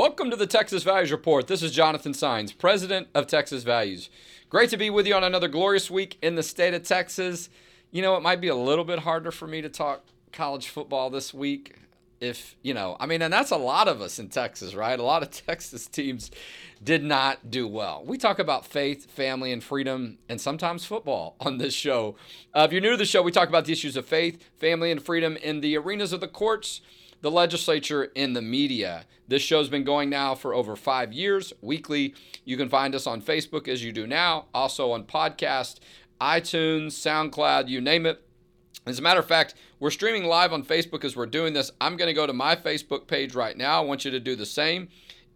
Welcome to the Texas Values Report. This is Jonathan Saenz, President of Texas Values. Great to be with you on another glorious week in the state of Texas. You know, it might be a little bit harder for me to talk college football this week. If, you know, I mean, and that's a lot of us in Texas, right? A lot of Texas teams did not do well. We talk about faith, family, and freedom, and sometimes football on this show. Uh, if you're new to the show, we talk about the issues of faith, family, and freedom in the arenas of the courts the legislature, in the media. This show's been going now for over five years, weekly. You can find us on Facebook as you do now, also on podcast, iTunes, SoundCloud, you name it. As a matter of fact, we're streaming live on Facebook as we're doing this. I'm going to go to my Facebook page right now. I want you to do the same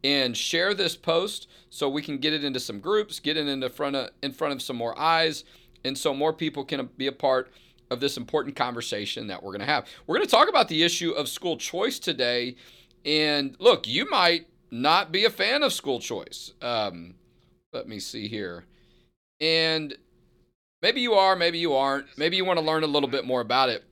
and share this post so we can get it into some groups, get it into front of in front of some more eyes, and so more people can be a part of this important conversation that we're going to have. We're going to talk about the issue of school choice today. And look, you might not be a fan of school choice. Um, let me see here. And maybe you are, maybe you aren't. Maybe you want to learn a little bit more about it.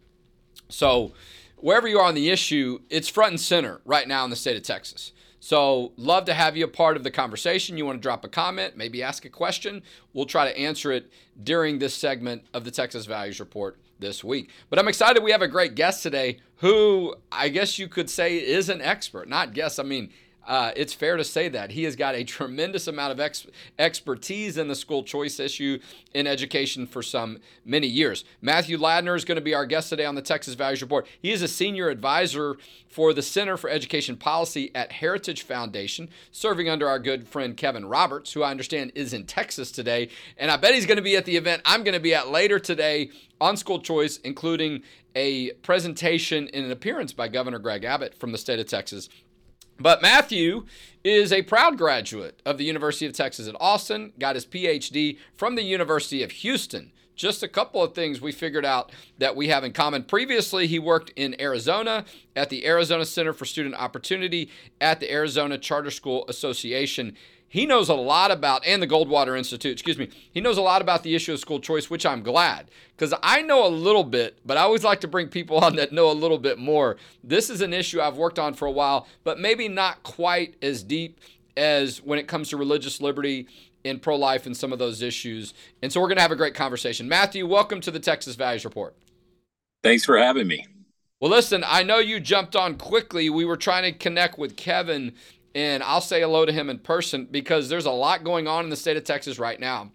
So, wherever you are on the issue, it's front and center right now in the state of Texas. So, love to have you a part of the conversation. You want to drop a comment, maybe ask a question. We'll try to answer it during this segment of the Texas Values Report this week. But I'm excited we have a great guest today who I guess you could say is an expert. Not guess, I mean, uh, it's fair to say that he has got a tremendous amount of ex- expertise in the school choice issue in education for some many years. Matthew Ladner is going to be our guest today on the Texas Values Report. He is a senior advisor for the Center for Education Policy at Heritage Foundation, serving under our good friend Kevin Roberts, who I understand is in Texas today. And I bet he's going to be at the event I'm going to be at later today on school choice, including a presentation and an appearance by Governor Greg Abbott from the state of Texas but Matthew is a proud graduate of the University of Texas at Austin, got his PhD from the University of Houston. Just a couple of things we figured out that we have in common. Previously, he worked in Arizona at the Arizona Center for Student Opportunity at the Arizona Charter School Association. He knows a lot about, and the Goldwater Institute, excuse me, he knows a lot about the issue of school choice, which I'm glad because I know a little bit, but I always like to bring people on that know a little bit more. This is an issue I've worked on for a while, but maybe not quite as deep as when it comes to religious liberty and pro life and some of those issues. And so we're going to have a great conversation. Matthew, welcome to the Texas Values Report. Thanks for having me. Well, listen, I know you jumped on quickly. We were trying to connect with Kevin and I'll say hello to him in person because there's a lot going on in the state of Texas right now.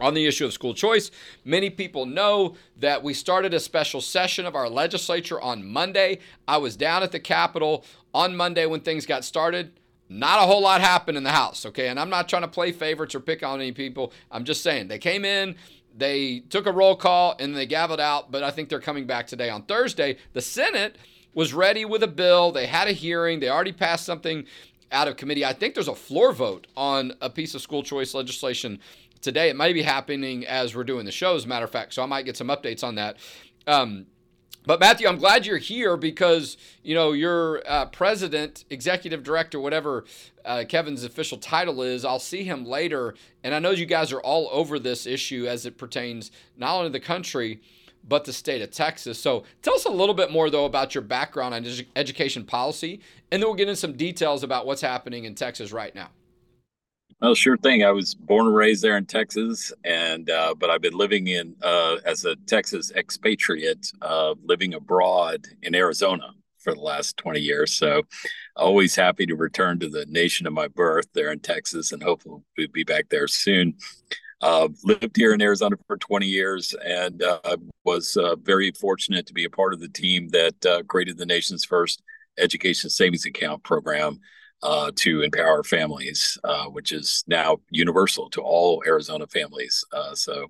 On the issue of school choice, many people know that we started a special session of our legislature on Monday. I was down at the Capitol on Monday when things got started. Not a whole lot happened in the House, okay? And I'm not trying to play favorites or pick on any people. I'm just saying they came in, they took a roll call, and they gavelled out, but I think they're coming back today. On Thursday, the Senate was ready with a bill. They had a hearing. They already passed something out of committee. I think there's a floor vote on a piece of school choice legislation today. It might be happening as we're doing the show, as a matter of fact. So I might get some updates on that. Um, but Matthew, I'm glad you're here because you know you're uh, president, executive director, whatever uh, Kevin's official title is. I'll see him later, and I know you guys are all over this issue as it pertains not only to the country but the state of Texas. So tell us a little bit more, though, about your background on education policy, and then we'll get into some details about what's happening in Texas right now. Well, sure thing. I was born and raised there in Texas, and uh, but I've been living in uh, as a Texas expatriate, uh, living abroad in Arizona for the last 20 years. So always happy to return to the nation of my birth there in Texas and hopefully we'll be back there soon. Uh, lived here in Arizona for 20 years and uh, was uh, very fortunate to be a part of the team that uh, created the nation's first education savings account program uh, to empower families, uh, which is now universal to all Arizona families. so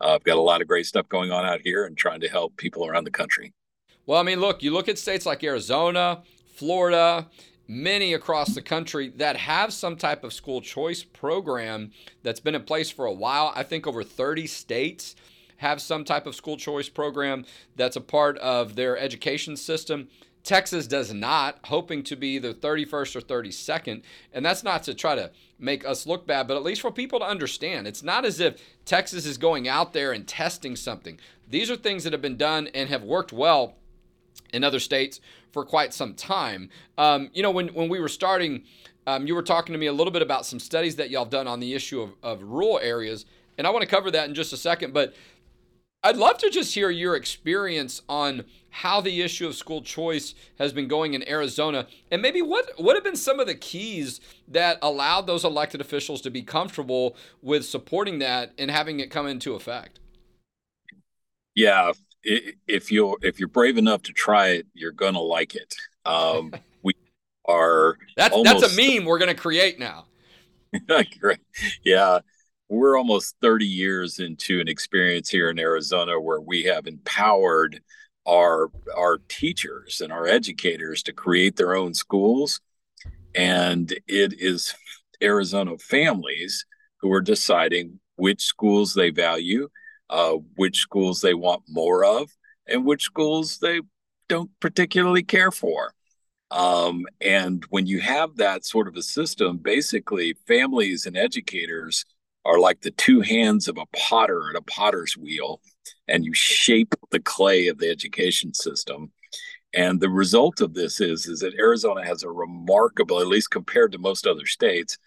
I've got a lot of great stuff going on out here and trying to help people around the country. Well, I mean, look, you look at states like Arizona, Florida, many across the country that have some type of school choice program that's been in place for a while. I think over 30 states have some type of school choice program that's a part of their education system. Texas does not, hoping to be the 31st or 32nd. And that's not to try to make us look bad, but at least for people to understand. It's not as if Texas is going out there and testing something. These are things that have been done and have worked well in other states for quite some time. Um, you know, when when we were starting, um, you were talking to me a little bit about some studies that y'all done on the issue of, of rural areas, and I want to cover that in just a second. But I'd love to just hear your experience on how the issue of school choice has been going in Arizona, and maybe what what have been some of the keys that allowed those elected officials to be comfortable with supporting that and having it come into effect. Yeah, if you're if you're brave enough to try it, you're gonna like it. Um, we are that's almost, that's a meme we're gonna create now. Yeah we're almost 30 years into an experience here in Arizona where we have empowered our our teachers and our educators to create their own schools and it is Arizona families who are deciding which schools they value, uh, which schools they want more of, and which schools they don't particularly care for. Um, and when you have that sort of a system, basically families and educators are like the two hands of a potter at a potter's wheel, and you shape the clay of the education system. And the result of this is, is that Arizona has a remarkable, at least compared to most other states,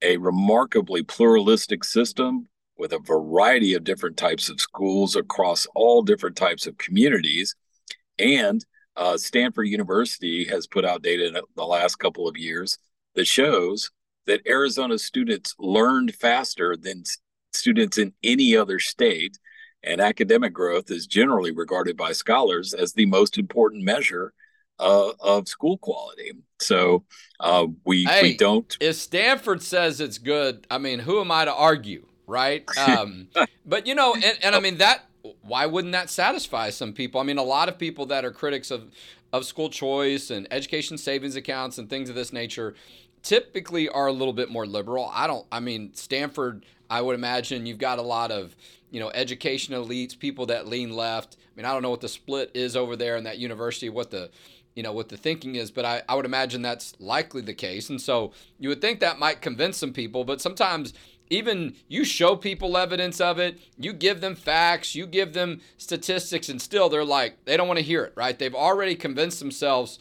a remarkably pluralistic system with a variety of different types of schools across all different types of communities. And uh, Stanford University has put out data in the last couple of years that shows that Arizona students learned faster than students in any other state. And academic growth is generally regarded by scholars as the most important measure uh, of school quality. So uh, we hey, we don't. If Stanford says it's good, I mean, who am I to argue, right? Um, but you know, and, and I mean that. Why wouldn't that satisfy some people? I mean, a lot of people that are critics of of school choice and education savings accounts and things of this nature typically are a little bit more liberal. I don't, I mean, Stanford, I would imagine you've got a lot of, you know, education elites, people that lean left. I mean, I don't know what the split is over there in that university, what the, you know, what the thinking is, but I, I would imagine that's likely the case. And so you would think that might convince some people, but sometimes even you show people evidence of it, you give them facts, you give them statistics, and still they're like, they don't want to hear it, right? They've already convinced themselves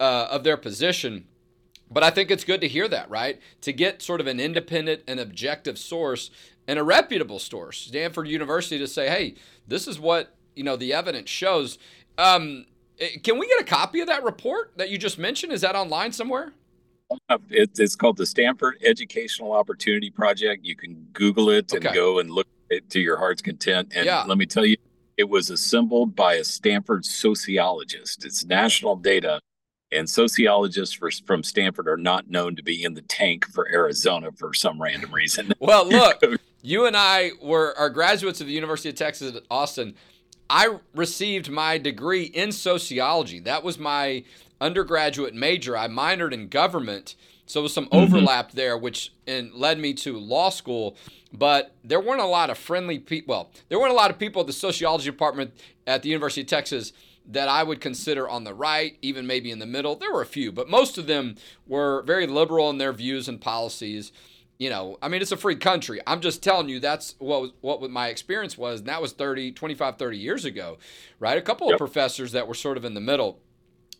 uh, of their position. But I think it's good to hear that, right? To get sort of an independent and objective source and a reputable source, Stanford University, to say, hey, this is what you know the evidence shows. Um, eh, can we get a copy of that report that you just mentioned? Is that online somewhere? It's called the Stanford Educational Opportunity Project. You can Google it and go and look it to your heart's content. And yeah. let me tell you, it was assembled by a Stanford sociologist. It's national data and sociologists for, from Stanford are not known to be in the tank for Arizona for some random reason. Well, look, you and I were are graduates of the University of Texas at Austin. I received my degree in sociology. That was my undergraduate major. I minored in government, so there was some mm-hmm. overlap mm-hmm. there, which and led me to law school. But there weren't a lot of friendly people. Well, there weren't a lot of people at the sociology department at the University of Texas that I would consider on the right, even maybe in the middle. There were a few, but most of them were very liberal in their views and policies. You know, I mean, it's a free country. I'm just telling you that's what was, what my experience was, and that was 30, 25, 30 years ago, right? A couple yep. of professors that were sort of in the middle.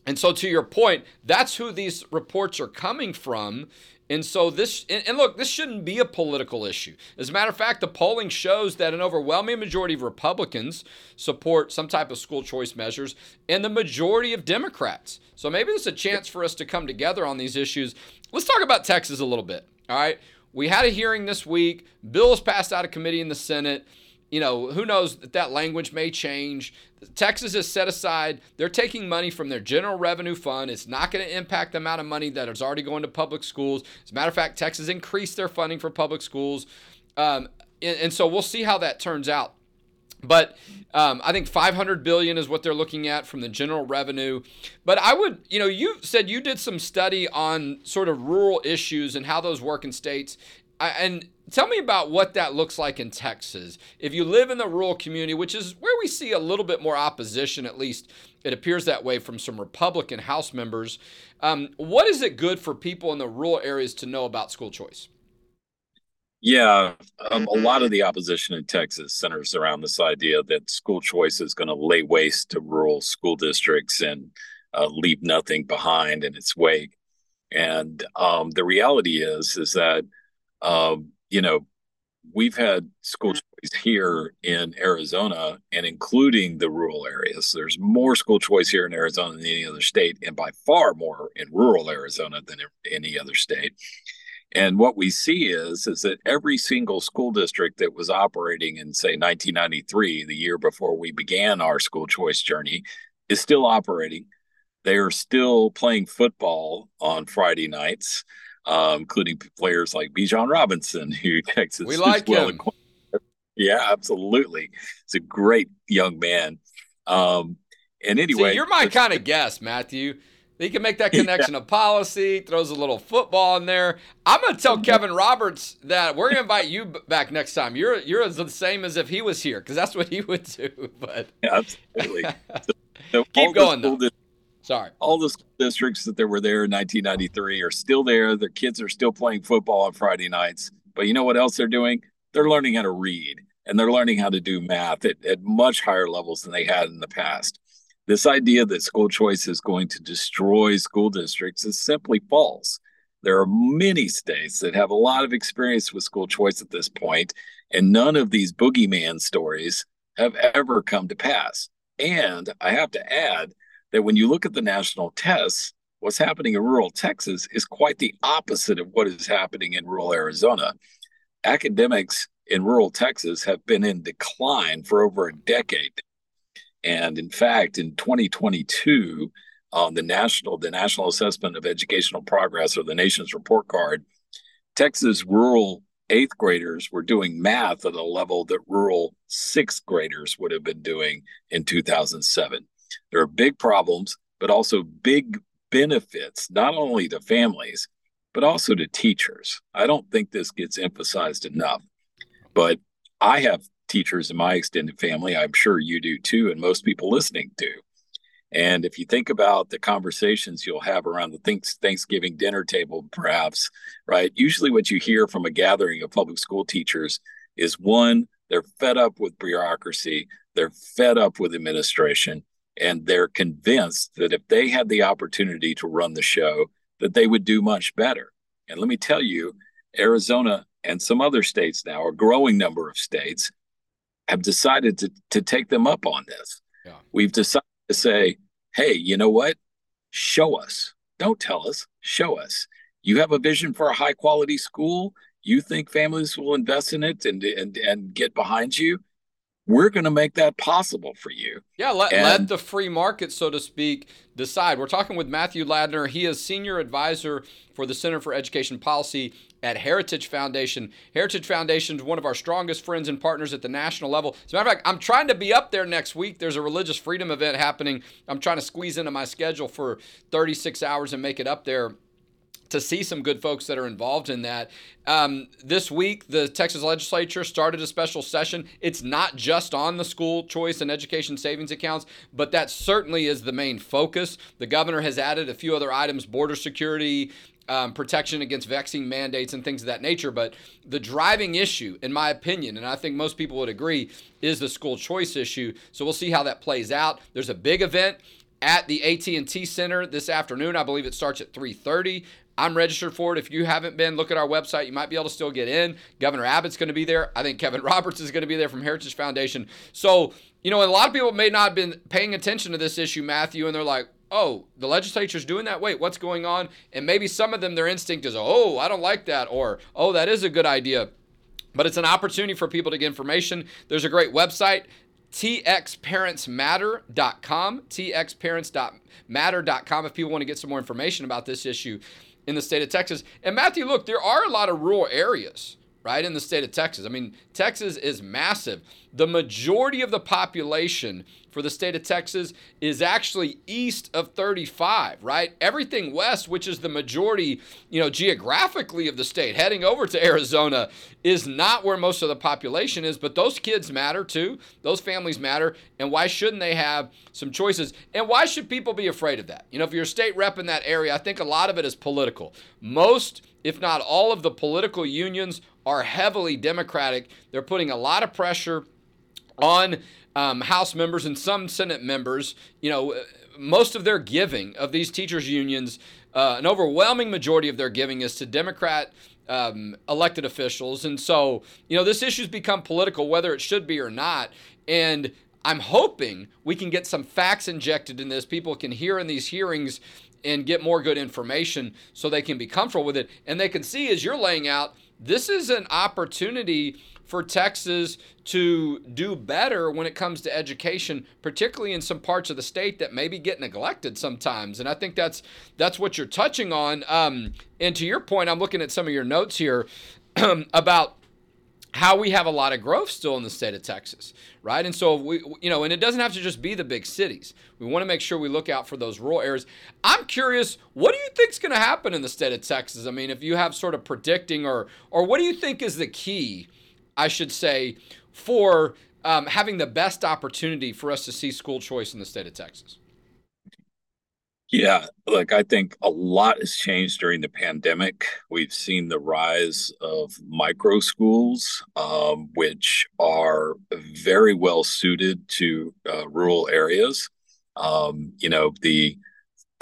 And so, to your point, that's who these reports are coming from. And so this, and, look, this shouldn't be a political issue. As a matter of fact, the polling shows that an overwhelming majority of Republicans support some type of school choice measures, and the majority of Democrats. So maybe there's a chance for us to come together on these issues. Let's talk about Texas a little bit. All right. We had a hearing this week. Bills passed out of committee in the Senate you know, who knows that that language may change. Texas has set aside, they're taking money from their general revenue fund. It's not going to impact the amount of money that is already going to public schools. As a matter of fact, Texas increased their funding for public schools. Um, and, and, so we'll see how that turns out. But um, I think 500 billion is what they're looking at from the general revenue. But I would, you know, you said you did some study on sort of rural issues and how those work in states. I, and tell me about what that looks like in Texas. If you live in the rural community, which is where we see a little bit more opposition, at least it appears that way from some Republican House members, um, what is it good for people in the rural areas to know about school choice? Yeah, um, a lot of the opposition in Texas centers around this idea that school choice is going to lay waste to rural school districts and uh, leave nothing behind in its wake. And um, the reality is, is that um, you know we've had school choice here in Arizona, and including the rural areas. There's more school choice here in Arizona than any other state, and by far more in rural Arizona than any other state. And what we see is is that every single school district that was operating in say 1993, the year before we began our school choice journey, is still operating. They are still playing football on Friday nights, uh, including players like Bijan Robinson, who Texas we like well him. Yeah, absolutely. It's a great young man. Um, and anyway, See, you're my kind of guest, Matthew. He can make that connection yeah. of policy, throws a little football in there. I'm going to tell mm-hmm. Kevin Roberts that we're going to invite you back next time. You're you're the same as if he was here because that's what he would do. But yeah, absolutely. So, so Keep going though. Sorry. All the school districts that there were there in 1993 are still there. Their kids are still playing football on Friday nights. But you know what else they're doing? They're learning how to read and they're learning how to do math at, at much higher levels than they had in the past. This idea that school choice is going to destroy school districts is simply false. There are many states that have a lot of experience with school choice at this point, and none of these boogeyman stories have ever come to pass. And I have to add that when you look at the national tests, what's happening in rural Texas is quite the opposite of what is happening in rural Arizona. Academics in rural Texas have been in decline for over a decade and in fact, in 2022, um, the national the National Assessment of Educational Progress, or the nation's report card, Texas rural eighth graders were doing math at a level that rural sixth graders would have been doing in 2007. There are big problems, but also big benefits, not only to families, but also to teachers. I don't think this gets emphasized enough. But I have teachers in my extended family. I'm sure you do too, and most people listening do. And if you think about the conversations you'll have around the Thanksgiving dinner table, perhaps, right? Usually, what you hear from a gathering of public school teachers is one, they're fed up with bureaucracy, they're fed up with administration, and they're convinced that if they had the opportunity to run the show, that they would do much better. And let me tell you, Arizona and some other states now, a growing number of states, have decided to, to take them up on this. Yeah. We've decided to say, hey, you know what? Show us. Don't tell us, show us. You have a vision for a high quality school. You think families will invest in it and, and, and get behind you we're going to make that possible for you. Yeah, let, and, let the free market, so to speak, decide. We're talking with Matthew Ladner. He is senior advisor for the Center for Education Policy at Heritage Foundation. Heritage Foundation is one of our strongest friends and partners at the national level. As a matter of fact, I'm trying to be up there next week. There's a religious freedom event happening. I'm trying to squeeze into my schedule for 36 hours and make it up there to see some good folks that are involved in that. Um, this week, the Texas legislature started a special session. It's not just on the school choice and education savings accounts, but that certainly is the main focus. The governor has added a few other items border security, um, protection against vaccine mandates and things of that nature. But the driving issue, in my opinion, and I think most people would agree, is the school choice issue. So we'll see how that plays out. There's a big event at the AT&T Center this afternoon. I believe it starts at 3:30. I'm registered for it. If you haven't been, look at our website. You might be able to still get in. Governor Abbott's going to be there. I think Kevin Roberts is going to be there from Heritage Foundation. So, you know, a lot of people may not have been paying attention to this issue, Matthew, and they're like, oh, the legislature's doing that. Wait, what's going on? And maybe some of them, their instinct is, oh, I don't like that, or oh, that is a good idea. But it's an opportunity for people to get information. There's a great website, txparentsmatter.com, txparentsmatter.com, if people want to get some more information about this issue in the state of Texas. And Matthew, look, there are a lot of rural areas, right, in the state of Texas. I mean, Texas is massive. The majority of the population for the state of Texas is actually east of 35, right? Everything west, which is the majority, you know, geographically of the state, heading over to Arizona, is not where most of the population is. But those kids matter too. Those families matter. And why shouldn't they have some choices? And why should people be afraid of that? You know, if you're a state rep in that area, I think a lot of it is political. Most, if not all of the political unions are heavily Democratic. They're putting a lot of pressure on um, House members and some Senate members, you know, most of their giving of these teachers unions, uh, an overwhelming majority of their giving is to Democrat um, elected officials, and so you know this issue's become political, whether it should be or not, and. I'm hoping we can get some facts injected in this. People can hear in these hearings and get more good information so they can be comfortable with it. And they can see, as you're laying out, this is an opportunity for Texas to do better when it comes to education, particularly in some parts of the state that maybe get neglected sometimes. And I think that's that's what you're touching on. Um, and to your point, I'm looking at some of your notes here about how we have a lot of growth still in the state of Texas, right? And so we, you know, and it doesn't have to just be the big cities. We want to make sure we look out for those rural areas. I'm curious, what do you think is going to happen in the state of Texas? I mean, if you have sort of predicting, or or what do you think is the key, I should say, for um, having the best opportunity for us to see school choice in the state of Texas? Yeah, look, I think a lot has changed during the pandemic. We've seen the rise of micro schools, um, which are very well suited to uh, rural areas. Um, you know, the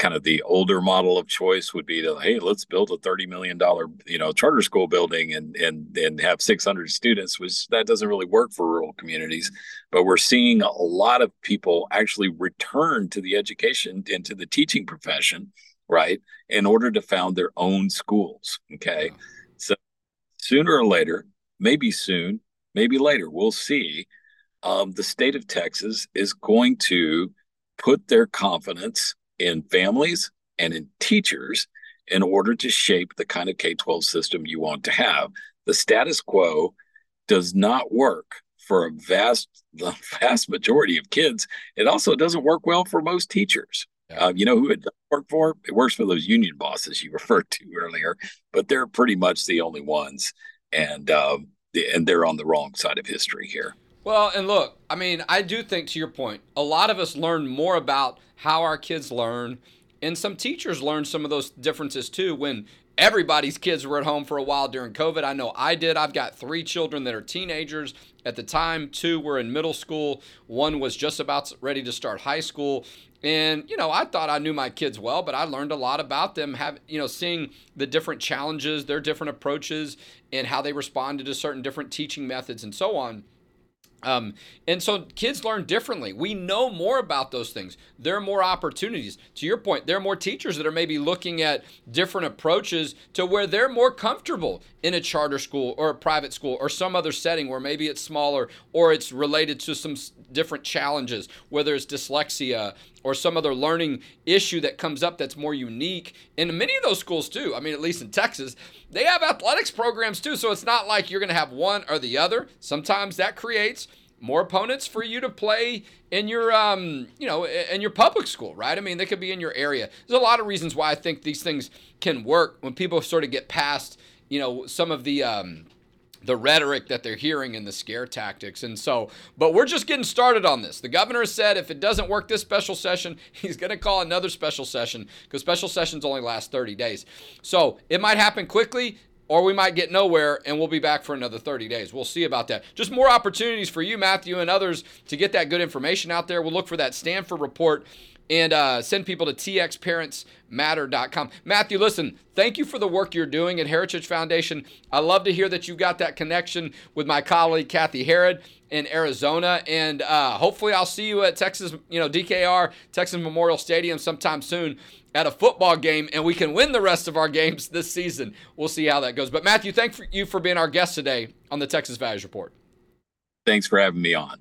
kind of the older model of choice would be to hey let's build a 30 million dollar you know charter school building and and and have 600 students which that doesn't really work for rural communities. But we're seeing a lot of people actually return to the education into the teaching profession right in order to found their own schools okay? So sooner or later maybe soon maybe later we'll see um, the state of texas is going to put their confidence in families and in teachers in order to shape the kind of K 12 system you want to have. The status quo does not work for a vast, the vast majority of kids. It also doesn't work well for most teachers. Yeah. Uh, you know who it does work for? It works for those union bosses you referred to earlier, but they're pretty much the only ones, and um, and they're on the wrong side of history here. Well, and look, I mean, I do think to your point, a lot of us learn more about how our kids learn, and some teachers learn some of those differences too when everybody's kids were at home for a while during COVID. I know I did. I've got three children that are teenagers at the time. Two were in middle school. One was just about ready to start high school. And you know, I thought I knew my kids well, but I learned a lot about them. Have you know, seeing the different challenges, their different approaches, and how they responded to certain different teaching methods, and so on. Um, and so kids learn differently. We know more about those things. There are more opportunities. To your point, there are more teachers that are maybe looking at different approaches to where they're more comfortable in a charter school or a private school or some other setting where maybe it's smaller or it's related to some different challenges, whether it's dyslexia or some other learning issue that comes up that's more unique. In many of those schools, too, I mean, at least in Texas, they have athletics programs too. So it's not like you're going to have one or the other. Sometimes that creates more opponents for you to play in your um, you know in your public school right i mean they could be in your area there's a lot of reasons why i think these things can work when people sort of get past you know some of the um, the rhetoric that they're hearing and the scare tactics. And so, but we're just getting started on this. The governor said if it doesn't work this special session, he's going to call another special session because special sessions only last 30 days. So it might happen quickly. Or we might get nowhere and we'll be back for another 30 days. We'll see about that. Just more opportunities for you, Matthew, and others to get that good information out there. We'll look for that Stanford report and uh, send people to txparentsmatter.com. Matthew, listen, thank you for the work you're doing at Heritage Foundation. I love to hear that you got that connection with my colleague Cathi Herrod in Arizona, and uh, hopefully I'll see you at Texas, you know, DKR, Texas Memorial Stadium sometime soon at a football game, and we can win the rest of our games this season. We'll see how that goes. But Matthew, thank you for being our guest today on the Texas Values Report. Thanks for having me on.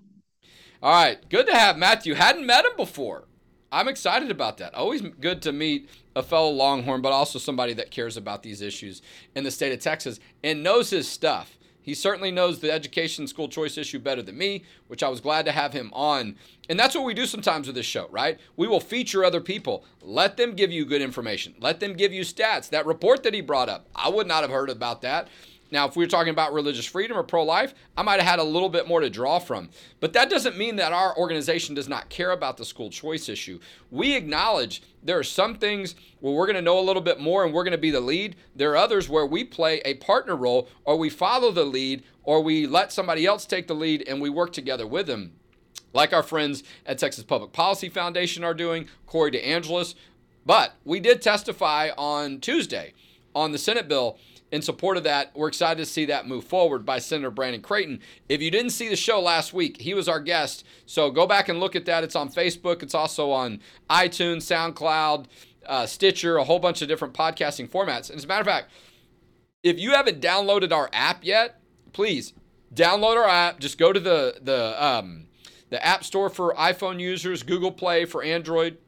All right, good to have Matthew. Hadn't met him before. I'm excited about that. Always good to meet a fellow Longhorn, but also somebody that cares about these issues in the state of Texas and knows his stuff. He certainly knows the education school choice issue better than me, which I was glad to have him on. And that's what we do sometimes with this show, right? We will feature other people. Let them give you good information. Let them give you stats. That report that he brought up, I would not have heard about that. Now, if we were talking about religious freedom or pro life, I might have had a little bit more to draw from. But that doesn't mean that our organization does not care about the school choice issue. We acknowledge there are some things where we're going to know a little bit more and we're going to be the lead. There are others where we play a partner role or we follow the lead or we let somebody else take the lead and we work together with them. like our friends at Texas Public Policy Foundation are doing, Corey DeAngelis. But we did testify on Tuesday on the Senate bill in support of that. We're excited to see that move forward by Senator Brandon Creighton. If you didn't see the show last week, he was our guest. So go back and look at that. It's on Facebook, it's also on iTunes, SoundCloud, uh, Stitcher, a whole bunch of different podcasting formats. And as a matter of fact, if you haven't downloaded our app yet, please download our app. Just go to the the um, the App Store for iPhone users, Google Play for Android.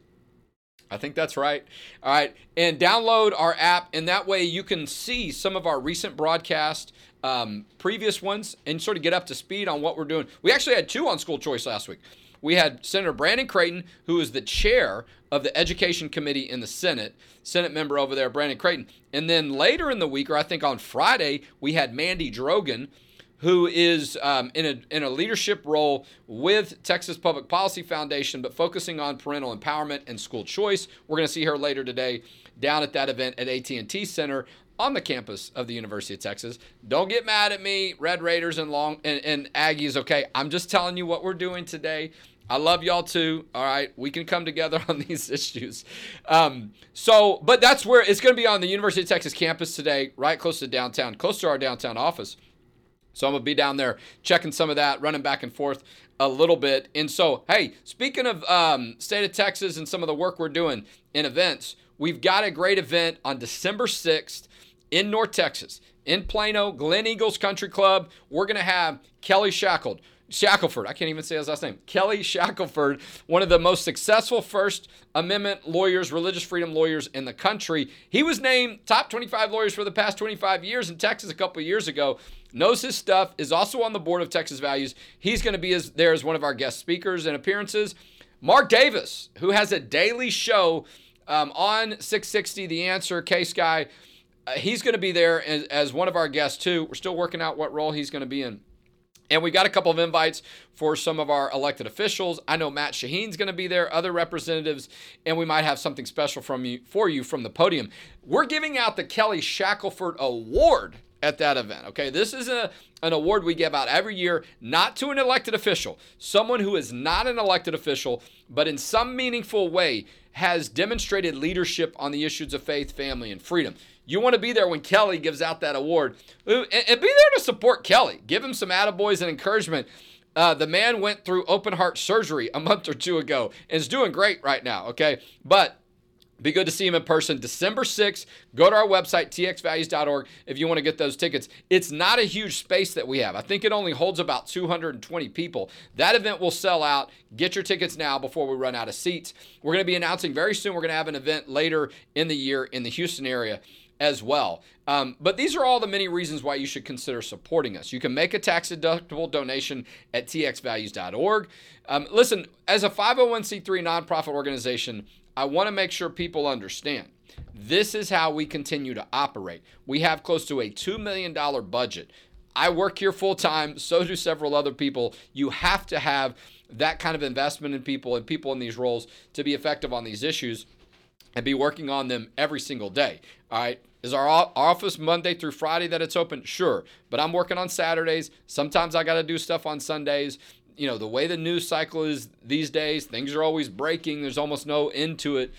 I think that's right. All right. And download our app, and that way you can see some of our recent broadcasts, um, previous ones, and sort of get up to speed on what we're doing. We actually had two on school choice last week. We had Senator Brandon Creighton, who is the chair of the Education Committee in the Senate, Senate member over there, Brandon Creighton. And then later in the week, or I think on Friday, we had Mandy Drogin, who is um, in, a, in a leadership role with Texas Public Policy Foundation, but focusing on parental empowerment and school choice. We're going to see her later today down at that event at AT&T Center on the campus of the University of Texas. Don't get mad at me, Red Raiders and Long and, and Aggies. Okay, I'm just telling you what we're doing today. I love y'all too. All right, we can come together on these issues. Um, so, but that's where it's going to be on the University of Texas campus today, right close to downtown, close to our downtown office. So I'm gonna be down there checking some of that, running back and forth a little bit. And so, hey, speaking of um, state of Texas and some of the work we're doing in events, we've got a great event on December 6th in North Texas, in Plano, Gleneagles Country Club. We're gonna have Kelly Shackled. Shackelford, I can't even say his last name. Kelly Shackelford, one of the most successful First Amendment lawyers, religious freedom lawyers in the country. He was named top 25 lawyers for the past 25 years in Texas a couple years ago knows his stuff, is also on the board of Texas Values. He's going to be as, there as one of our guest speakers and appearances. Mark Davis, who has a daily show um, on 660 The Answer, Case Guy, uh, he's going to be there as, as one of our guests too. We're still working out what role he's going to be in. And we got a couple of invites for some of our elected officials. I know Matt Shaheen's going to be there, other representatives, and we might have something special from you for you from the podium. We're giving out the Kelly Shackelford Award at that event. Okay, this is a, an award we give out every year, not to an elected official, someone who is not an elected official, but in some meaningful way has demonstrated leadership on the issues of faith, family, and freedom. You want to be there when Kelly gives out that award and, and be there to support Kelly. Give him some attaboys and encouragement. Uh, the man went through open heart surgery a month or two ago and is doing great right now. Okay, but be good to see him in person December 6th. Go to our website, txvalues.org, if you want to get those tickets. It's not a huge space that we have. I think it only holds about 220 people. That event will sell out. Get your tickets now before we run out of seats. We're going to be announcing very soon, we're going to have an event later in the year in the Houston area as well. Um, but these are all the many reasons why you should consider supporting us. You can make a tax deductible donation at txvalues.org. Um, listen, as a 501c3 nonprofit organization, I want to make sure people understand this is how we continue to operate. We have close to a $2 million budget. I work here full time, so do several other people. You have to have that kind of investment in people and people in these roles to be effective on these issues and be working on them every single day. All right. Is our office Monday through Friday that it's open? Sure. But I'm working on Saturdays. Sometimes I got to do stuff on Sundays you know, the way the news cycle is these days, things are always breaking. There's almost no end to it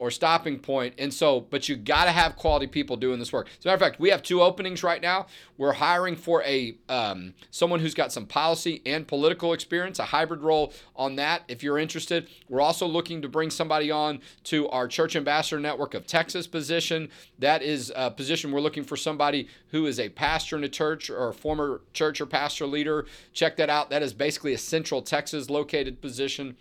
or stopping point. And so, but you got to have quality people doing this work. As a matter of fact, we have two openings right now. We're hiring for a um, someone who's got some policy and political experience, a hybrid role on that. If you're interested, we're also looking to bring somebody on to our Church Ambassador Network of Texas position. That is a position we're looking for somebody who is a pastor in a church or a former church or pastor leader. Check that out. That is basically a Central Texas located position.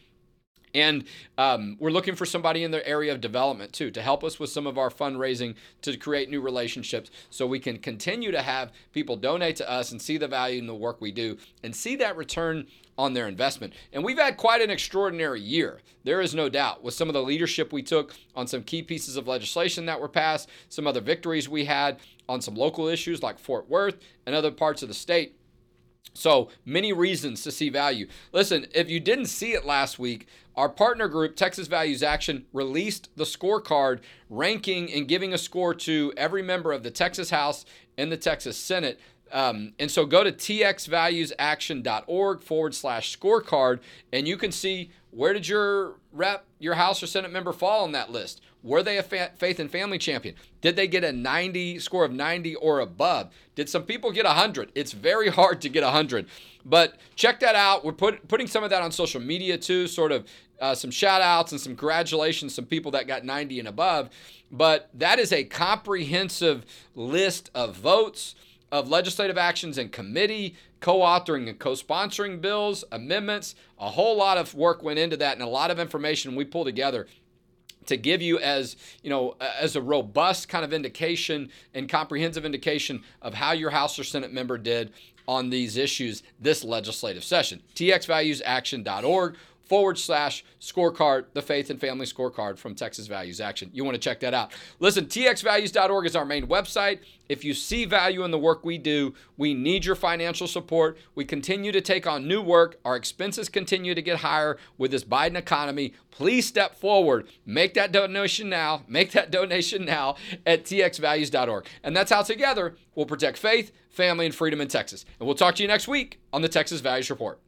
And um, we're looking for somebody in the area of development too to help us with some of our fundraising to create new relationships so we can continue to have people donate to us and see the value in the work we do and see that return on their investment. And we've had quite an extraordinary year. There is no doubt with some of the leadership we took on some key pieces of legislation that were passed, some other victories we had on some local issues like Fort Worth and other parts of the state. So many reasons to see value. Listen, if you didn't see it last week, our partner group, Texas Values Action, released the scorecard ranking and giving a score to every member of the Texas House and the Texas Senate Um, and so go to txvaluesaction.org forward slash scorecard, and you can see where did your rep, your House or Senate member fall on that list? Were they a fa- faith and family champion? Did they get a 90 score of 90 or above? Did some people get 100? It's very hard to get 100. But check that out. We're put, putting some of that on social media too, sort of uh, some shout outs and some congratulations, some people that got 90 and above. But that is a comprehensive list of votes, of legislative actions in committee, co authoring and co sponsoring bills, amendments. A whole lot of work went into that and a lot of information we pulled together to give you as you know as a robust kind of indication and comprehensive indication of how your house or senate member did on these issues this legislative session txvaluesaction.org forward slash scorecard, the faith and family scorecard from Texas Values Action. You want to check that out. Listen, txvalues.org is our main website. If you see value in the work we do, we need your financial support. We continue to take on new work. Our expenses continue to get higher with this Biden economy. Please step forward. Make that donation now. Make that donation now at txvalues.org. And that's how together we'll protect faith, family, and freedom in Texas. And we'll talk to you next week on the Texas Values Report.